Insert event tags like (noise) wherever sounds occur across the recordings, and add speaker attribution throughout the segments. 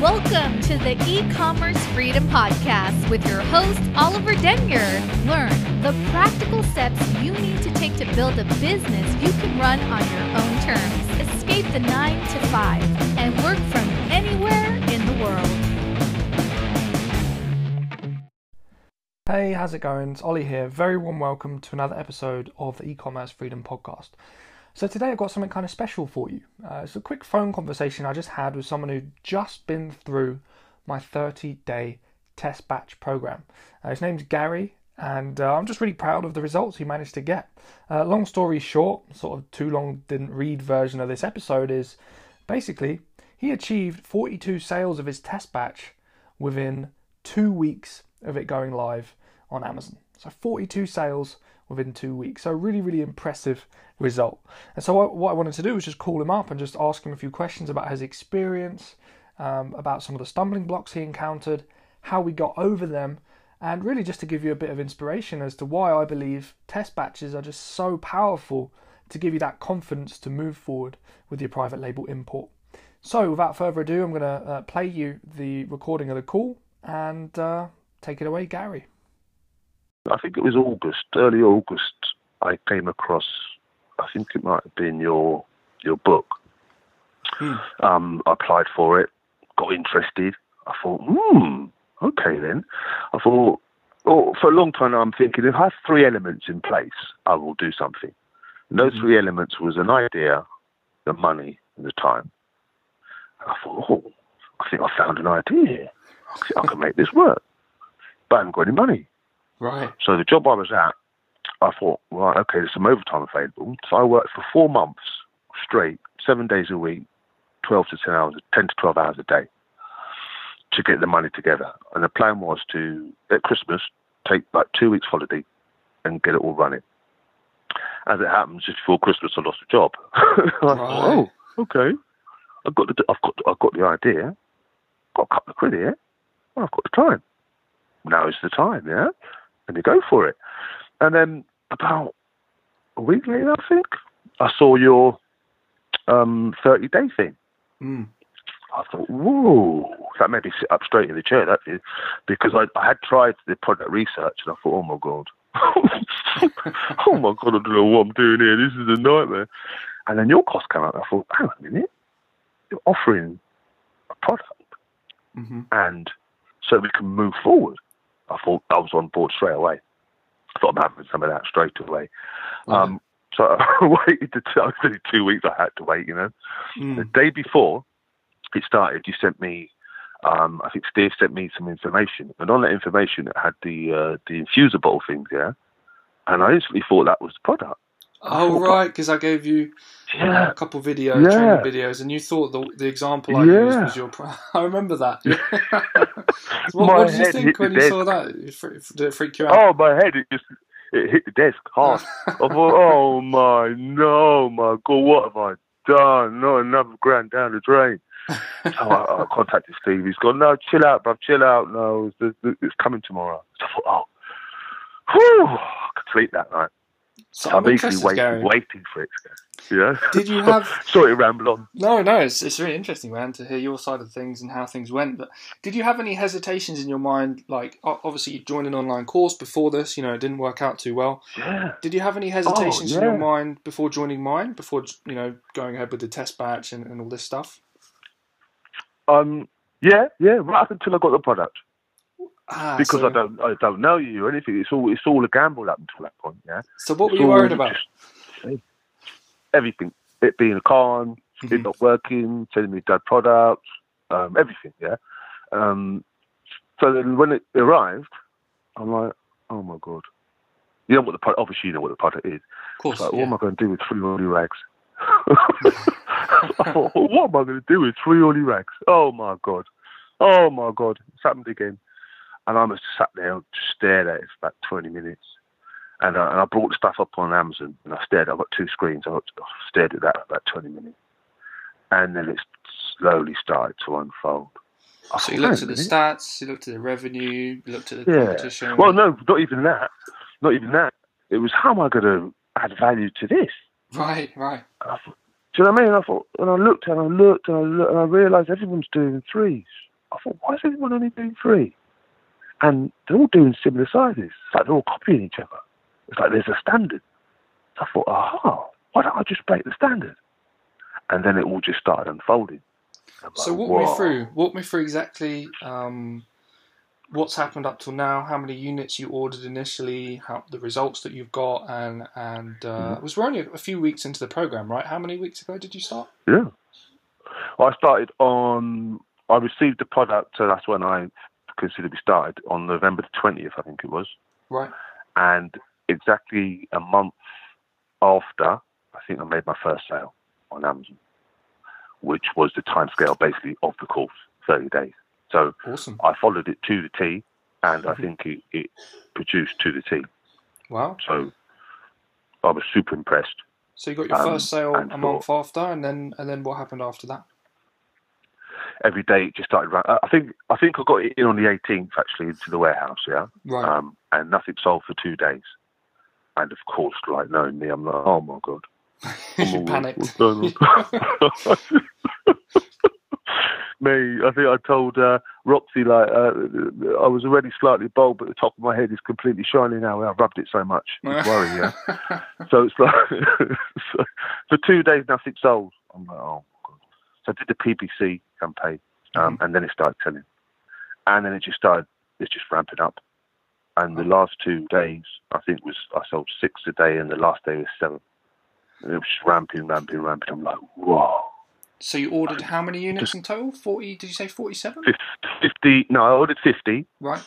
Speaker 1: Welcome to the e-commerce freedom podcast with your host Oliver Denyer. Learn the practical steps you need to take to build a business you can run on your own terms. Escape the 9 to 5 and work from anywhere in the world.
Speaker 2: Hey, how's it going? It's Ollie here. Very warm welcome to another episode of the e-commerce freedom podcast. So today I've got something kind of special for you. Uh, it's a quick phone conversation I just had with someone who'd just been through my 30-day test batch program. Uh, his name's Gary, and uh, I'm just really proud of the results he managed to get. Uh, long story short, sort of too long didn't read version of this episode is basically he achieved 42 sales of his test batch within two weeks of it going live on Amazon. So 42 sales within two weeks. So really, really impressive result. And so what, what I wanted to do was just call him up and just ask him a few questions about his experience, um, about some of the stumbling blocks he encountered, how we got over them, and really just to give you a bit of inspiration as to why I believe test batches are just so powerful to give you that confidence to move forward with your private label import. So without further ado, I'm going to uh, play you the recording of the call and uh, take it away, Gary.
Speaker 3: I think it was August, early August, I came across, I think it might have been your your book. Hmm. Um, I applied for it, got interested. I thought, hmm, okay then. I thought, oh, for a long time I'm thinking, if I have three elements in place, I will do something. And those mm-hmm. three elements was an idea, the money, and the time. And I thought, oh, I think I found an idea here. I, I can make this work. But I haven't got any money.
Speaker 2: Right.
Speaker 3: So the job I was at, I thought, right, okay, there's some overtime available. So I worked for four months straight, seven days a week, 12 to 10 hours, 10 to 12 hours a day to get the money together. And the plan was to, at Christmas, take like two weeks holiday and get it all running. As it happens, just before Christmas, I lost a job. (laughs) Right. oh, okay. I've got the, I've got, I've got the idea. Got a couple of quid here. Well, I've got the time. Now is the time, yeah and you go for it. And then about a week later, I think, I saw your um, 30 day thing. Mm. I thought, whoa, that made me sit up straight in the chair, that because I, I had tried the product research and I thought, oh my God. (laughs) oh my God, I don't know what I'm doing here. This is a nightmare. And then your cost came out. I thought, hang on a minute. You're offering a product. Mm-hmm. And so we can move forward. I thought I was on board straight away. I thought I'm having some of that straight away. Mm. Um, so (laughs) I waited to tell only two weeks I had to wait, you know. Mm. The day before it started, you sent me um, I think Steve sent me some information, and on that information it had the uh, the infuser bottle things, yeah. And I instantly thought that was the product.
Speaker 2: Oh right, because I gave you yeah. a couple videos, yeah. training videos, and you thought the the example I yeah. used was your. (laughs) I remember that. (laughs) what, what, did you think when you desk. saw that? Did it freak you out?
Speaker 3: Oh, my head! It just it hit the desk hard. (laughs) I thought, oh my no, my god, what have I done? Not another grand down the drain. so I, I, contacted Steve. He's gone, no, chill out, bruv, chill out. No, it's, it's coming tomorrow. So I thought, oh, whew, I could sleep that night. So I'm, I'm basically waiting, waiting for it. Yeah.
Speaker 2: Did you (laughs) have?
Speaker 3: Sorry, ramble on.
Speaker 2: No, no, it's it's really interesting, man, to hear your side of things and how things went. But did you have any hesitations in your mind? Like, obviously, you joined an online course before this. You know, it didn't work out too well.
Speaker 3: Yeah.
Speaker 2: Did you have any hesitations oh, yeah. in your mind before joining mine? Before you know, going ahead with the test batch and, and all this stuff.
Speaker 3: Um. Yeah. Yeah. Right up until I got the product. Ah, because so, I don't I don't know you or anything. It's all it's all a gamble up until that point. Yeah.
Speaker 2: So what
Speaker 3: it's
Speaker 2: were you worried about?
Speaker 3: Just, everything. It being a con, mm-hmm. it not working, sending me bad products, um, everything. Yeah. Um, so then when it arrived, I'm like, oh my god. You know what the product? Obviously, you know what the product is.
Speaker 2: Of course.
Speaker 3: Like,
Speaker 2: yeah. (laughs) (laughs)
Speaker 3: what am I going to do with three oily rags? thought, what am I going to do with three oily rags? Oh my god. Oh my god. It's happened again. And I must have sat there and stared at it for about 20 minutes. And, uh, and I brought the stuff up on Amazon and I stared. I've got two screens. I stared at that for about 20 minutes. And then it slowly started to unfold.
Speaker 2: So you looked at the stats, you looked at the revenue, you looked at the yeah. competition.
Speaker 3: Well, no, not even that. Not even that. It was how am I going to add value to this?
Speaker 2: Right, right.
Speaker 3: Thought, Do you know what I mean? I thought, and I looked and I looked and I looked and I realised everyone's doing threes. I thought, why is everyone only doing three? And they're all doing similar sizes. It's like they're all copying each other. It's like there's a standard. So I thought, aha, why don't I just break the standard? And then it all just started unfolding.
Speaker 2: So
Speaker 3: like,
Speaker 2: walk
Speaker 3: "Whoa."
Speaker 2: me through. Walk me through exactly um, what's happened up till now. How many units you ordered initially? How the results that you've got, and and uh,
Speaker 3: Mm-hmm.
Speaker 2: was we're only a few weeks into the program, right? How many weeks ago did you start?
Speaker 3: Yeah. I started on, I received the product, so that's when I considerably started, on November the 20th, I think it was.
Speaker 2: Right.
Speaker 3: And exactly a month after, I think I made my first sale on Amazon, which was the timescale basically of the course, 30 days. So
Speaker 2: Awesome.
Speaker 3: I followed it to the T, and I
Speaker 2: Mhm.
Speaker 3: think it, it produced to the T.
Speaker 2: Wow.
Speaker 3: So I was super impressed.
Speaker 2: So you got your
Speaker 3: Um,
Speaker 2: first sale a month after, and then and then what happened after that?
Speaker 3: Every day it just started. run- I think I think I got it in on the 18th actually into the warehouse, yeah.
Speaker 2: Right.
Speaker 3: um, and nothing sold for two days. And of course, like knowing me, I'm like, oh my god, (laughs) oh,
Speaker 2: panicked.
Speaker 3: what's going on? (laughs) me, I think I told uh, Roxy like uh, I was already slightly bald, but the top of my head is completely shiny now. I rubbed it so much. It's (laughs) worry, yeah. So it's like so, for two days, nothing sold. I'm like, oh. So I did the PPC campaign, um, and then it started selling, and then it just started. It's just ramping up. And the last two days, I think was I sold six a day, and the last day was seven. And it was just ramping, ramping, ramping. I'm like, whoa.
Speaker 2: so you ordered how many units in total? Forty? Did you say forty-seven?
Speaker 3: 50, no, I ordered 50,
Speaker 2: Right.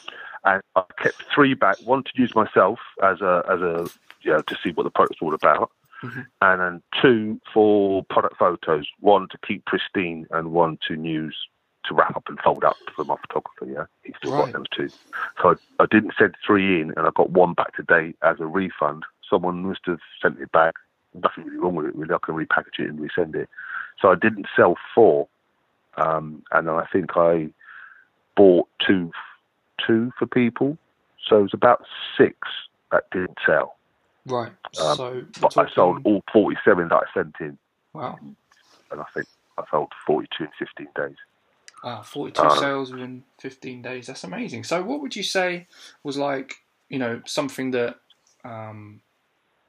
Speaker 3: and I kept three back. One to use myself as a as a you know, to see what the product's all about,
Speaker 2: Mhm.
Speaker 3: and then two for product photos. One to keep pristine, and one to use to wrap up and fold up for my photographer. Yeah, he still
Speaker 2: Right.
Speaker 3: got those two. So I, I didn't send three in, and I got one back today as a refund. Someone must have sent it back. Nothing really wrong with it. Really, I can repackage it and resend it. So I didn't sell four, um, and then I think I bought two two for people. So it was about six that didn't sell.
Speaker 2: Right.
Speaker 3: Um,
Speaker 2: so
Speaker 3: But I sold all 47 that I sent in,
Speaker 2: Wow.
Speaker 3: and I think I sold 42 in 15 days.
Speaker 2: Wow, 42
Speaker 3: Uh,
Speaker 2: sales within 15 days. That's amazing. So, what would you say was like, you know, something that um,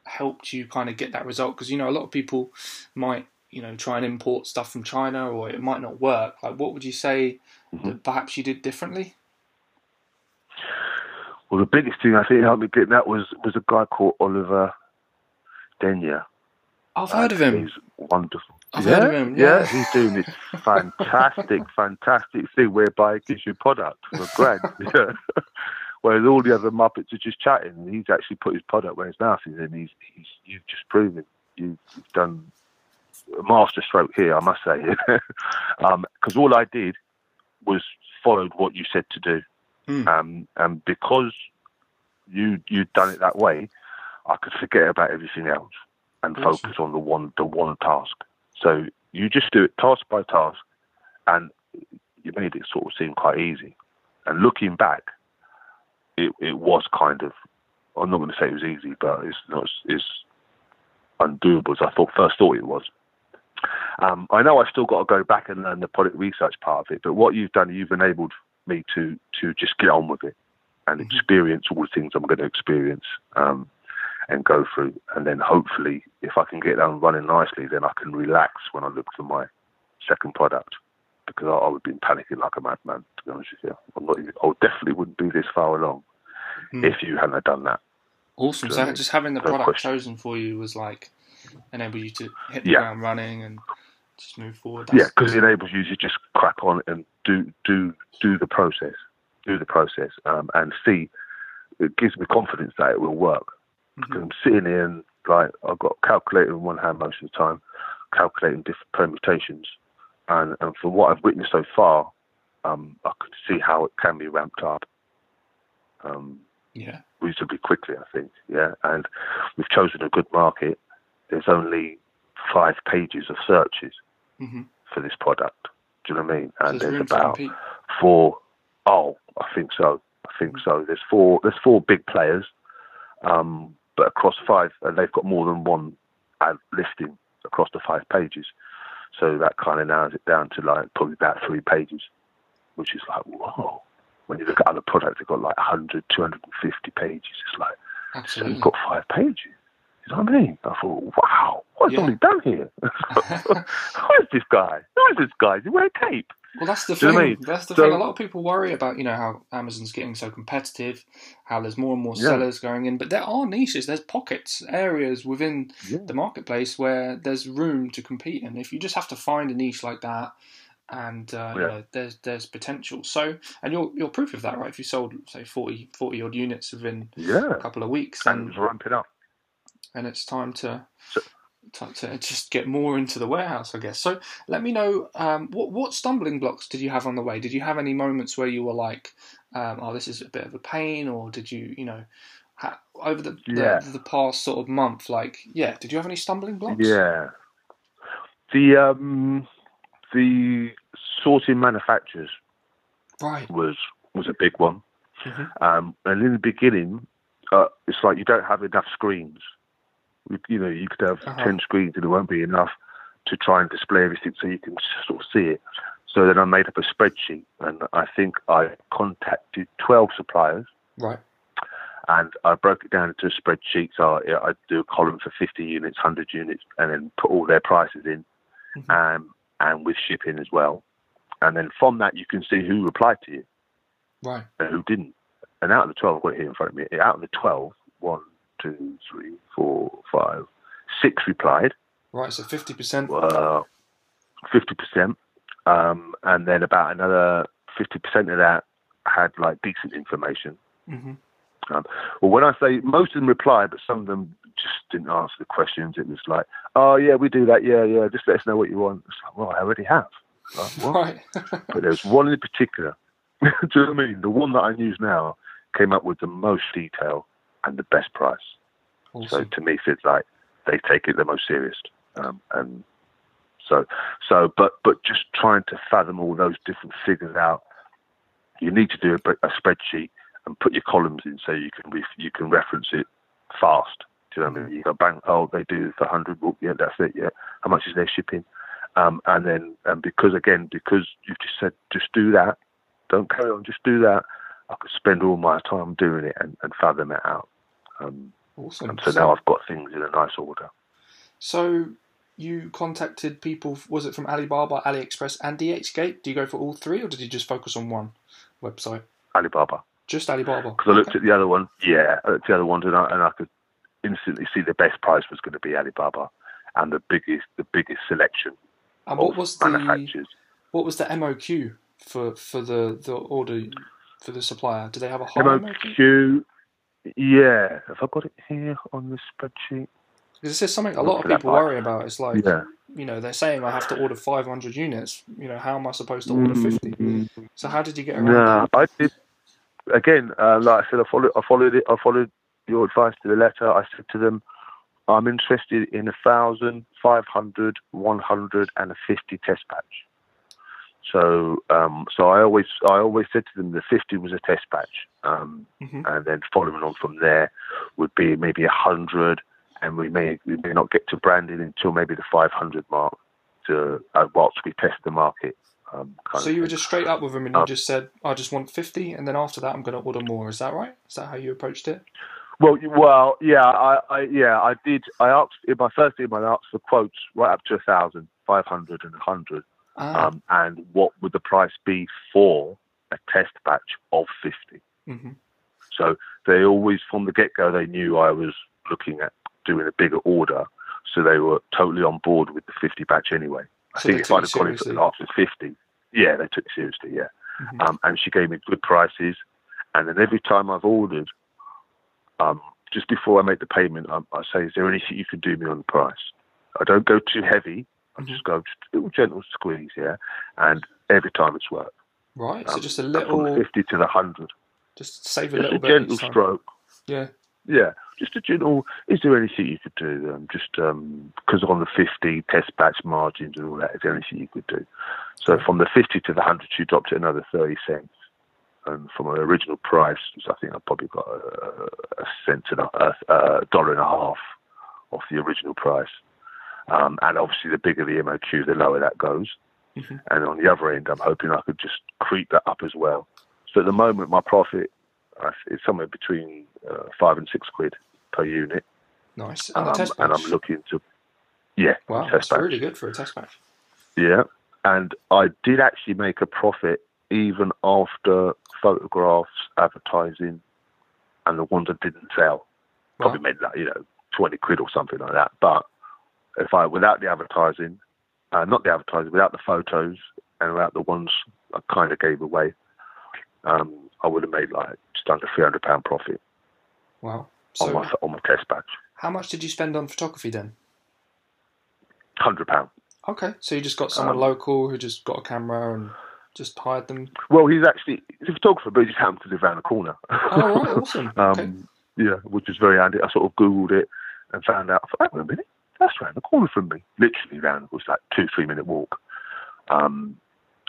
Speaker 2: helped you kind of get that result? Because, you know, a lot of people might, you know, try and import stuff from China or it might not work. Like, what would you say
Speaker 3: Mhm.
Speaker 2: that perhaps you did differently?
Speaker 3: Well, the biggest thing I think helped me get that was was a guy called Oliver Denyer.
Speaker 2: I've heard of him.
Speaker 3: He's wonderful.
Speaker 2: I've
Speaker 3: yeah?
Speaker 2: heard of him, yeah.
Speaker 3: he's doing this (laughs) fantastic, fantastic thing whereby it gives you product for grand. (laughs) yeah. Whereas all the other Muppets are just chatting, and he's actually put his product where his mouth is, and he's, he's you've just proven you've, you've done a master stroke here, I must say. (laughs) Um, because all I did was followed what you said to do,
Speaker 2: Hmm.
Speaker 3: um, and because you you'd done it that way, I could forget about everything else and
Speaker 2: Awesome.
Speaker 3: focus on the one the one task. So you just do it task by task, and you made it sort of seem quite easy. And looking back, it it was kind of I'm not going to say it was easy, but it's not it's undoable as I thought first thought it was. Um, I know I've still got to go back and learn the product research part of it, but what you've done, you've enabled me to to just get on with it and
Speaker 2: Mhm.
Speaker 3: experience all the things I'm going to experience um, and go through, and then hopefully, if I can get that running nicely, then I can relax when I look for my second product because I, I would be panicking like a madman. To be honest with you, I'm not I definitely wouldn't be this far along
Speaker 2: Hmm.
Speaker 3: if you hadn't done that.
Speaker 2: Awesome. So, just having the
Speaker 3: No
Speaker 2: product
Speaker 3: question.
Speaker 2: chosen for you was like enable you to hit the
Speaker 3: Yeah.
Speaker 2: ground running and just move forward.
Speaker 3: Yeah, because it enables you to just crack on and do do do the process, do the process, um, and see. It gives me confidence that it will work.
Speaker 2: Mhm.
Speaker 3: Because I'm sitting here and like I've got calculator in one hand most of the time, calculating different permutations, and, and from what I've witnessed so far, um, I could see how it can be ramped up. Um,
Speaker 2: Yeah.
Speaker 3: reasonably quickly, I think. Yeah, and we've chosen a good market. There's only five pages of searches
Speaker 2: hmm
Speaker 3: for this product. Do you know what I mean? And
Speaker 2: there's
Speaker 3: there's about four oh, I think so. I think so. There's four. There's four big players, um, but across five, and they've got more than one ad listing across the five pages. So that kind of narrows it down to like probably about three pages, which is like, whoa. When you look at other products, they've got like 100, 250 pages. It's like,
Speaker 2: Absolutely.
Speaker 3: so you've got five pages. You know what I mean? I thought, wow, what's
Speaker 2: Yeah.
Speaker 3: yeah. done here? (laughs) Who is this guy? Who is this guy? Does he wear a cape?
Speaker 2: Well, that's the
Speaker 3: you
Speaker 2: thing.
Speaker 3: know I mean?
Speaker 2: That's the
Speaker 3: So-
Speaker 2: thing. A lot of people worry about, you know, how Amazon's getting so competitive, how there's more and more
Speaker 3: Yeah.
Speaker 2: sellers going in, but there are niches. There's pockets, areas within
Speaker 3: Yeah.
Speaker 2: the marketplace where there's room to compete in. If you just have to find a niche like that, and uh, you know, there's there's potential. So, and you're you're proof of that, right? If you sold say 40, 40 odd units within
Speaker 3: Yeah.
Speaker 2: a couple of weeks,
Speaker 3: And
Speaker 2: then
Speaker 3: it ramping up.
Speaker 2: and it's time to,
Speaker 3: So-
Speaker 2: to to just get more into the warehouse, I guess. So let me know um, what what stumbling blocks did you have on the way? Did you have any moments where you were like, um, "Oh, this is a bit of a pain," or did you, you know, ha- over the,
Speaker 3: Yeah.
Speaker 2: the the past sort of month, like, yeah, did you have any stumbling blocks?
Speaker 3: Yeah. The um the sorting manufacturers
Speaker 2: Right.
Speaker 3: was was a big one.
Speaker 2: Mhm.
Speaker 3: Um, and in the beginning, uh, it's like you don't have enough screens. You, know, you could have
Speaker 2: Uh-huh.
Speaker 3: ten screens and it won't be enough to try and display everything so you can sort of see it. So then I made up a spreadsheet, and I think I contacted twelve suppliers,
Speaker 2: Right.
Speaker 3: and I broke it down into a spreadsheet. So I, I do a column for fifty units, hundred units, and then put all their prices in,
Speaker 2: Mhm.
Speaker 3: um, and with shipping as well. And then from that, you can see who replied to you
Speaker 2: Right.
Speaker 3: and who didn't. And out of the 12, I've got it here in front of me, out of the 12, one, two, three, four, five, six replied,
Speaker 2: Right. So fifty percent.
Speaker 3: uh, 50%. Um, and then about another 50% of that had like decent information.
Speaker 2: Mm-hmm.
Speaker 3: Well, when I say most of them replied, but some of them just didn't answer the questions. It was like, oh, yeah, we do that. Yeah, yeah, just let us know what you want. It's like, well, I already have. Like?
Speaker 2: Right. (laughs)
Speaker 3: but there's one in particular. (laughs) Do you know what I mean? The one that I use now came up with the most detail and the best price. So to me, it's like they take it the most serious. Um, and so, so, but but just trying to fathom all those different figures out, you need to do a, a spreadsheet and put your columns in so you can re- you can reference it fast. Do you know what I mean? You go bang, oh, they do the hundred. Well, yeah, that's it. Yeah, how much is their shipping? Um, and then, and because again, because you've just said, just do that. Don't carry on. Just do that. I could spend all my time doing it and, and fathom it out. Um,
Speaker 2: Awesome.
Speaker 3: and so now I've got things in a nice order.
Speaker 2: So you contacted people. Was it from Alibaba, AliExpress, and DHgate? Do you go for all three, or did you just focus on one website?
Speaker 3: Alibaba.
Speaker 2: Just Alibaba.
Speaker 3: Because I looked
Speaker 2: Okay.
Speaker 3: at the other one. Yeah, I looked at the other ones and I, and I could instantly see the best price was going to be Alibaba and the biggest the biggest selection
Speaker 2: And
Speaker 3: of
Speaker 2: what was the
Speaker 3: manufacturers.
Speaker 2: what was the MOQ for for the the order for the supplier? Do they have a high MOQ?
Speaker 3: Yeah, have I got it here on the spreadsheet?
Speaker 2: Because this is something a lot of people worry about. It's like
Speaker 3: Yeah.
Speaker 2: you know they're saying I have to order 500 units. You know how am I supposed to order 50?
Speaker 3: Mm,
Speaker 2: So how did you get around that?
Speaker 3: I did. Again, uh, like I said, I followed. I followed it. I followed your advice to the letter. I said to them, "I'm interested in a thousand, five hundred, one hundred, and a fifty test batch." So, um, so I always, I always said to them, the fifty was a test batch, um,
Speaker 2: Mhm.
Speaker 3: and then following on from there would be maybe a hundred, and we may, we may not get to branding until maybe the five hundred mark, to uh, whilst we test the market. Um, kind
Speaker 2: So you were just straight up with them and you
Speaker 3: Um,
Speaker 2: just said I just want 50, and then after that I'm going to order more. Is that right? Is that how you approached it?
Speaker 3: Well, well, yeah, I, I, yeah, I did. I asked in my first email. I asked for quotes right up to a thousand, five hundred, and a hundred,
Speaker 2: Ah,
Speaker 3: um, and what would the price be for a test batch of fifty?
Speaker 2: mhm.
Speaker 3: So they always, from the get go, they knew I was looking at doing a bigger order, so they were totally on board with the fifty batch anyway. I
Speaker 2: So
Speaker 3: think if I'd have gone
Speaker 2: seriously.
Speaker 3: the last fifty, yeah, they took it seriously, yeah.
Speaker 2: Mhm.
Speaker 3: Um, and she gave me good prices. And then every time I've ordered, um, just before I make the payment, I, I say, "Is there anything you can do me on the price?" I don't go too heavy. I
Speaker 2: Mhm.
Speaker 3: just go just a little gentle squeeze, yeah. And every time it's worked.
Speaker 2: Right. So
Speaker 3: Um,
Speaker 2: just a little,
Speaker 3: fifty to the hundred,
Speaker 2: just save a
Speaker 3: just
Speaker 2: little
Speaker 3: a
Speaker 2: bit.
Speaker 3: gentle stroke.
Speaker 2: Yeah.
Speaker 3: Yeah, just a gentle. Is there anything you could do? Um, just because on the 50 test batch margins and all that, is there anything you could do? So from the 50 to the 100, you dropped it another 30 cents. And from an original price, which I think I probably got a, a cent and a, a, a dollar and a half off the original price. Um, and obviously, the bigger the MOQ, the lower that goes.
Speaker 2: Mm-hmm.
Speaker 3: And on the other end, I'm hoping I could just creep that up as well. So at the moment, my profit uh, is somewhere between uh, five and six quid per unit.
Speaker 2: Nice. And the
Speaker 3: Um,
Speaker 2: test
Speaker 3: and. I'm looking to, yeah,
Speaker 2: wow,
Speaker 3: test
Speaker 2: that's
Speaker 3: batch.
Speaker 2: really good for a test batch.
Speaker 3: Yeah, and I did actually make a profit even after photographs, advertising, and the ones that didn't sell. Probably
Speaker 2: Wow.
Speaker 3: made like you know twenty quid or something like that. But if I without the advertising, uh, not the advertising, without the photos and without the ones I kind of gave away, um, I would have made like just under three hundred pound profit
Speaker 2: Wow.
Speaker 3: on
Speaker 2: So,
Speaker 3: my on my test batch.
Speaker 2: how much did you spend on photography then?
Speaker 3: Hundred pound.
Speaker 2: Okay, so you just got someone
Speaker 3: Um,
Speaker 2: local who just got a camera and just hired them.
Speaker 3: Well, he's actually he's a photographer, but he just happens to live around the corner.
Speaker 2: Oh, right, awesome. (laughs)
Speaker 3: Um,
Speaker 2: Okay.
Speaker 3: Yeah, which is very handy. I sort of Googled it and found out, I thought, wait a minute, that's around the corner from me. Literally round, it was like two, three minute walk. Um,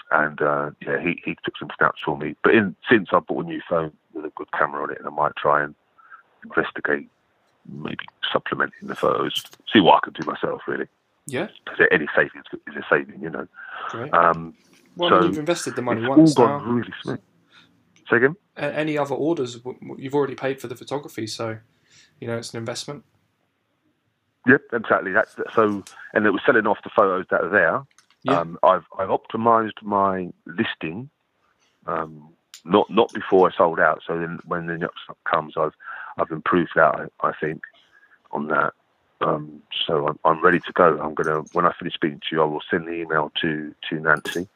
Speaker 3: and uh, yeah, he, he took some snaps for me. But in, since I bought a new phone with a good camera on it, and I might try and investigate maybe supplementing the photos, see what I can do myself, really.
Speaker 2: Yeah,
Speaker 3: Because any savings is a saving, you know.
Speaker 2: great.
Speaker 3: Um,
Speaker 2: Well,
Speaker 3: so
Speaker 2: you've invested the money
Speaker 3: it's
Speaker 2: once
Speaker 3: all
Speaker 2: now.
Speaker 3: gone really smooth. Say again?
Speaker 2: Any other orders? You've already paid for the photography, so you know it's an investment.
Speaker 3: Yep, exactly. That's so, and it was selling off the photos that are there.
Speaker 2: Yeah.
Speaker 3: Um, I've I've optimized my listing, um, not not before I sold out. So then when the next comes, I've I've improved that. I, I think on that. Um, so I'm, I'm ready to go. I'm gonna when I finish speaking to you, I will send the email to to Nancy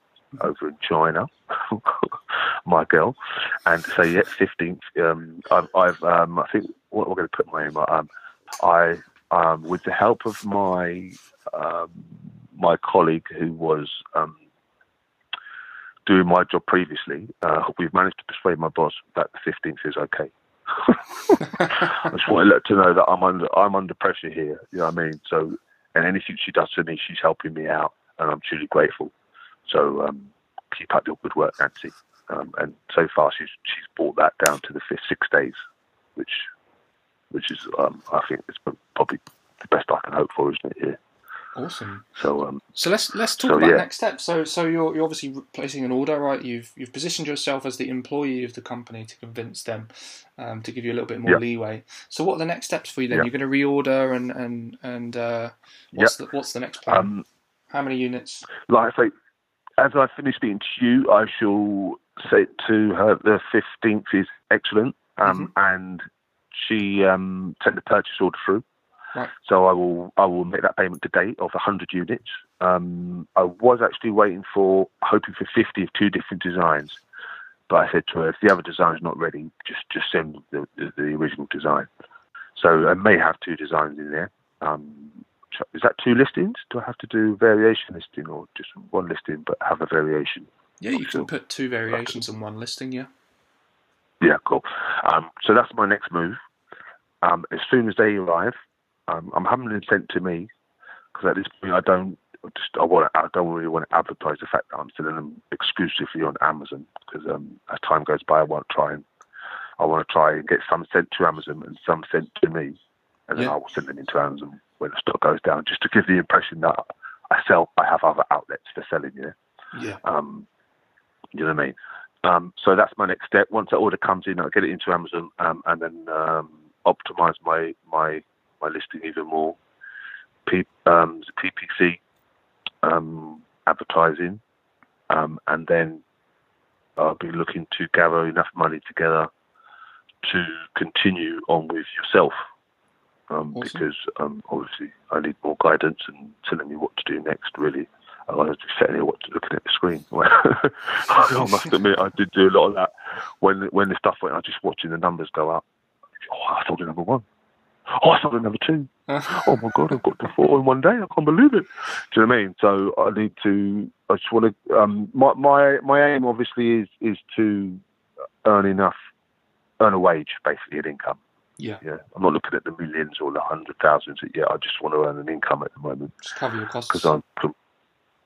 Speaker 3: over in China, (laughs) my girl, and say yeah, fifteenth. Um, I've I've um, I think what we're going to put my email. Um, I um, with the help of my um, my colleague who was um, doing my job previously, uh, we've managed to persuade my boss that the fifteenth is okay. (laughs) I just want to let her know that I'm under I'm under pressure here. You know what I mean? So, and anything she does for me, she's helping me out, and I'm truly grateful. So, um, keep up your good work, Nancy. Um, and so far, she's she's brought that down to the fifth six days, which which is um, I think it's probably the best I can hope for, isn't it? Here.
Speaker 2: Awesome.
Speaker 3: So um,
Speaker 2: So let's let's talk
Speaker 3: So,
Speaker 2: about
Speaker 3: yeah.
Speaker 2: next steps. So so you're you're obviously placing an order, right? You've you've positioned yourself as the employee of the company to convince them um, to give you a little bit more
Speaker 3: Yeah.
Speaker 2: leeway. So what are the next steps for you then?
Speaker 3: Yeah.
Speaker 2: You're going to reorder and and and uh, what's the what's the next plan?
Speaker 3: um,
Speaker 2: How many units?
Speaker 3: like I say, as I finish speaking to you, I shall say to her the fifteenth is excellent, um, and she um, sent the purchase order through.
Speaker 2: Right.
Speaker 3: So I will I will make that payment today of hundred units. Um, I was actually waiting for hoping for fifty of two different designs, but I said to her if the other design's not ready, just just send the, the, the original design. So I may have two designs in there. Um, is that two listings? Do I have to do variation listing or just one listing but have a variation?
Speaker 2: Yeah, you can put two variations in one listing. Yeah.
Speaker 3: Yeah, cool. Um, so that's my next move. Um, as soon as they arrive, um, I'm having them sent to me because at this point I don't just I want I don't really want to advertise the fact that I'm selling them exclusively on Amazon because um, as time goes by I want to try and I want to try and get some sent to Amazon and some sent to me, and then
Speaker 2: Yeah.
Speaker 3: I will send them into Amazon when the stock goes down, just to give the impression that I sell. I have other outlets for selling. You know.
Speaker 2: Yeah.
Speaker 3: Um, you know what I mean? Um, so that's my next step. Once that order comes in, I'll get it into Amazon um, and then um, optimize my, my my listing even more. P, um, PPC um, advertising, um, and then I'll be looking to gather enough money together to continue on with yourself. Um,
Speaker 2: Awesome.
Speaker 3: Because um, obviously I need more guidance and telling me what to do next. Really, I was just sitting here watching, looking at the screen. (laughs) I must (laughs) admit, I did do a lot of that when when the stuff went. I was just watching the numbers go up. Oh, I sold a number one. Oh, I sold a number two. (laughs) Oh my god, I've got to four in one day. I can't believe it. Do you know what I mean? So I need to. I just want to. Um, my my my aim obviously is is to earn enough, earn a wage, basically an income.
Speaker 2: yeah.
Speaker 3: Yeah, I'm not looking at the millions or the hundred thousands yet. I just want to earn an income at the moment
Speaker 2: Just cover your costs.
Speaker 3: because I'm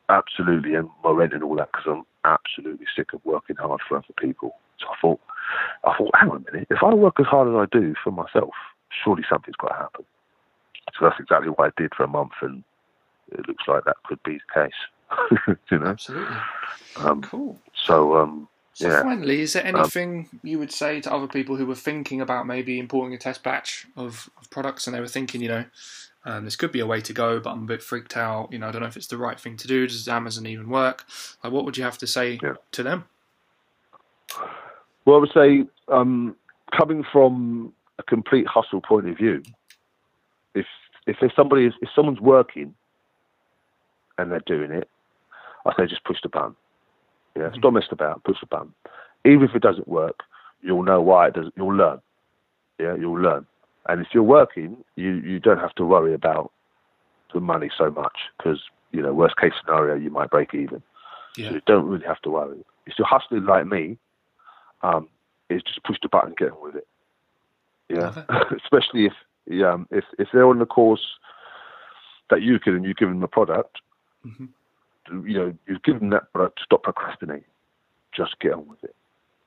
Speaker 3: absolutely and my rent and all that because I'm absolutely sick of working hard for other people. So I thought, I thought, hang on a minute, if I work as hard as I do for myself, surely something's got to happen. So that's exactly what I did for a month, and it looks like that could be the case. (laughs) you know.
Speaker 2: Absolutely.
Speaker 3: Um,
Speaker 2: Cool.
Speaker 3: so um,
Speaker 2: So
Speaker 3: Yeah.
Speaker 2: finally, is there anything you would say to other people who were thinking about maybe importing a test batch of, of products and they were thinking, you know, um, this could be a way to go, but I'm a bit freaked out. You know, I don't know if it's the right thing to do. Does Amazon even work? Like, what would you have to say
Speaker 3: Yeah.
Speaker 2: to them?
Speaker 3: Well, I would say, um, coming from a complete hustle point of view, if if there's somebody, if someone's working and they're doing it, I say just push the button. Yeah, don't mess about, push the button. Even if it doesn't work, you'll know why it doesn't. You'll learn. Yeah, you'll learn. And if you're working, you you don't have to worry about the money so much because you know worst case scenario you might break even. So
Speaker 2: Yeah.
Speaker 3: you don't really have to worry. If you're hustling like me, um, is just push the button, and get on with it. Yeah, (laughs) especially if yeah, um, if if they're on the course that you can and you give them the product,
Speaker 2: Mhm.
Speaker 3: you know, you give them that product. Stop procrastinating. Just get on with it.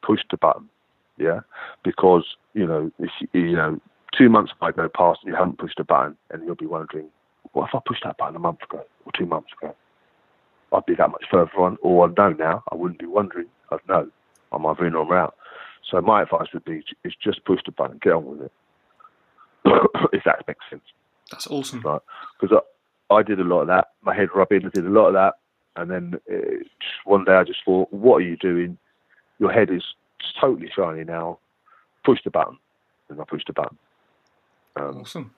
Speaker 3: Push the button. Yeah, because you know if you, you know two months might go past and you haven't pushed a button, and you'll be wondering, what if I pushed that button a month ago or two months ago? I'd be that much further on, or I'd know now. I wouldn't be wondering. I'd know. I'm either in or out. So my advice would be is just push the button, get on with it. (coughs) if that makes sense,
Speaker 2: That's awesome.
Speaker 3: right? Because I, I did a lot of that. My head rubbing, I did a lot of that, and then uh, just one day I just thought, what are you doing? Your head is totally shiny now. Push the button, and I pushed the button. Um,
Speaker 2: Awesome.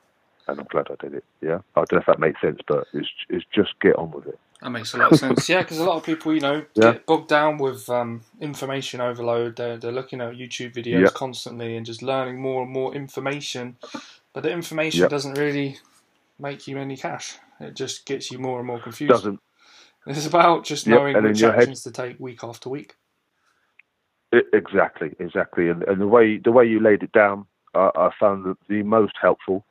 Speaker 3: and I'm glad I did it. Yeah, I don't know if that makes sense, but it's, it's just get on with it.
Speaker 2: That makes a lot of sense. Yeah, because a lot of people, you know,
Speaker 3: Yeah.
Speaker 2: get bogged down with um, information overload. They're, they're looking at YouTube videos
Speaker 3: Yeah.
Speaker 2: constantly and just learning more and more information. But the information
Speaker 3: Yeah.
Speaker 2: doesn't really make you any cash. It just gets you more and more confused.
Speaker 3: Doesn't
Speaker 2: It's about just knowing which
Speaker 3: your head-
Speaker 2: actions to take week after week.
Speaker 3: Exactly, exactly, and, and the way the way you laid it down, uh, I found the, the most helpful.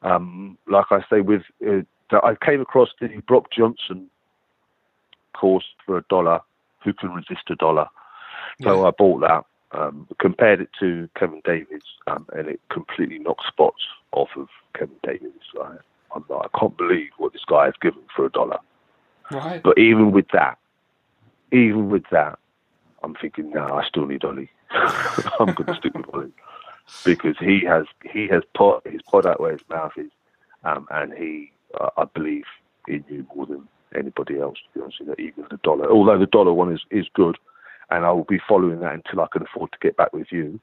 Speaker 3: Um, like I say, with uh, I came across the Brock Johnson course for a dollar. Who can resist a dollar? So
Speaker 2: Yeah.
Speaker 3: I bought that, um, compared it to Kevin Davies, um, and it completely knocked spots off of Kevin Davies. I, I'm like, I can't believe what this guy has given for a dollar.
Speaker 2: Right.
Speaker 3: But even with that, even with that, I'm thinking, no, I still need Ollie. (laughs) I'm going to stick with Ollie because he has he has put his product where his mouth is, um, and he, uh, I believe, in you more than anybody else. To be honest with you, even the dollar, although the dollar one is is good, and I will be following that until I can afford to get back with you.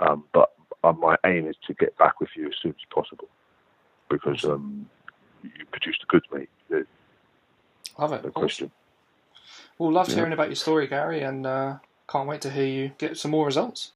Speaker 3: Um, but uh, my aim is to get back with you as soon as possible because um, you produce the goods, mate. There's
Speaker 2: Love it.
Speaker 3: no
Speaker 2: Awesome.
Speaker 3: question.
Speaker 2: Well, loved
Speaker 3: Yeah.
Speaker 2: hearing about your story, Gary, and uh, can't wait to hear you get some more results.